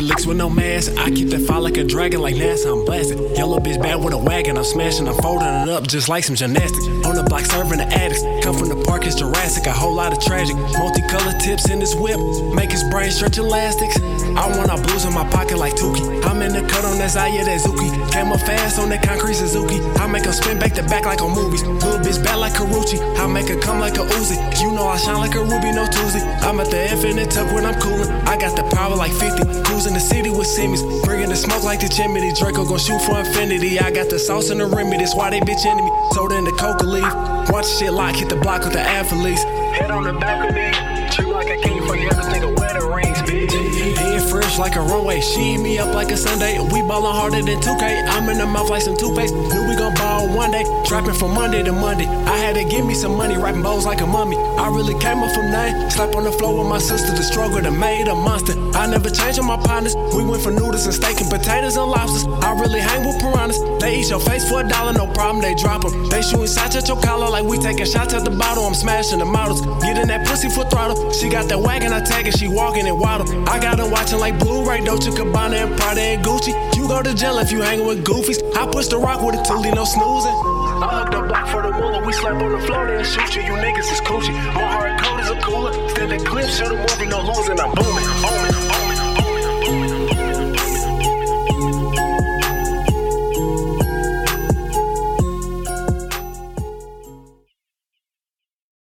Licks with no mask. I keep that fire like a dragon, like NASA. I'm blasting. Yellow bitch bad with a wagon. I'm smashing. I'm folding it up just like some gymnastics. On the block serving the addicts. Come from the park, it's Jurassic. A whole lot of tragic. Multicolored tips in this whip. Make his brain stretch elastics. I want our blues in my pocket like Tuki. I'm in the cut on that Zaya, that Zuki. Came up fast on that concrete Suzuki. I make her spin back to back like on movies. Little bitch bad like Karrueche. I make her come like a Uzi. You know I shine like a ruby, no Tuesday. I'm at the infinite tuck when I'm coolin'. I got the power like 50. Cruising the city with Simmons. Bringing the smoke like the chimney. Draco gon' shoot for infinity. I got the sauce and the Remy. That's why they bitch me. Soda in the coca leaf. Watch shit lock, hit the block with the athletes. Head on the balcony. Treat like a king like a runway. She eat me up like a Sunday. We ballin' harder than 2K. I'm in the mouth like some toothpaste. Knew we gon' ball one day. Trapping from Monday to Monday. I had to give me some money, rapping bowls like a mummy. I really came up from nothing. Slept on the floor with my sister. The struggle that made a monster. I never changed on my partners. We went for noodles and steak and potatoes and lobsters. I really hang with piranhas. They eat your face for a dollar, no problem. They drop drop 'em. They shooting shots at your collar like we taking shots at the bottle. I'm smashing the models. Getting that pussy for throttle. She got that wagon, I tag it. She walking and waddle. I got her watching like Blu-ray, Dolce Gabbana and Prada and Gucci. You go to jail if you hanging with goofies. I push the rock with a toolie, no snoozing. I hugged the block for the moolah. We slap on the floor, then shoot you. You niggas is coochie. My heart cold is a cooler. Still a clip, shoot a movie, no losing. I'm booming.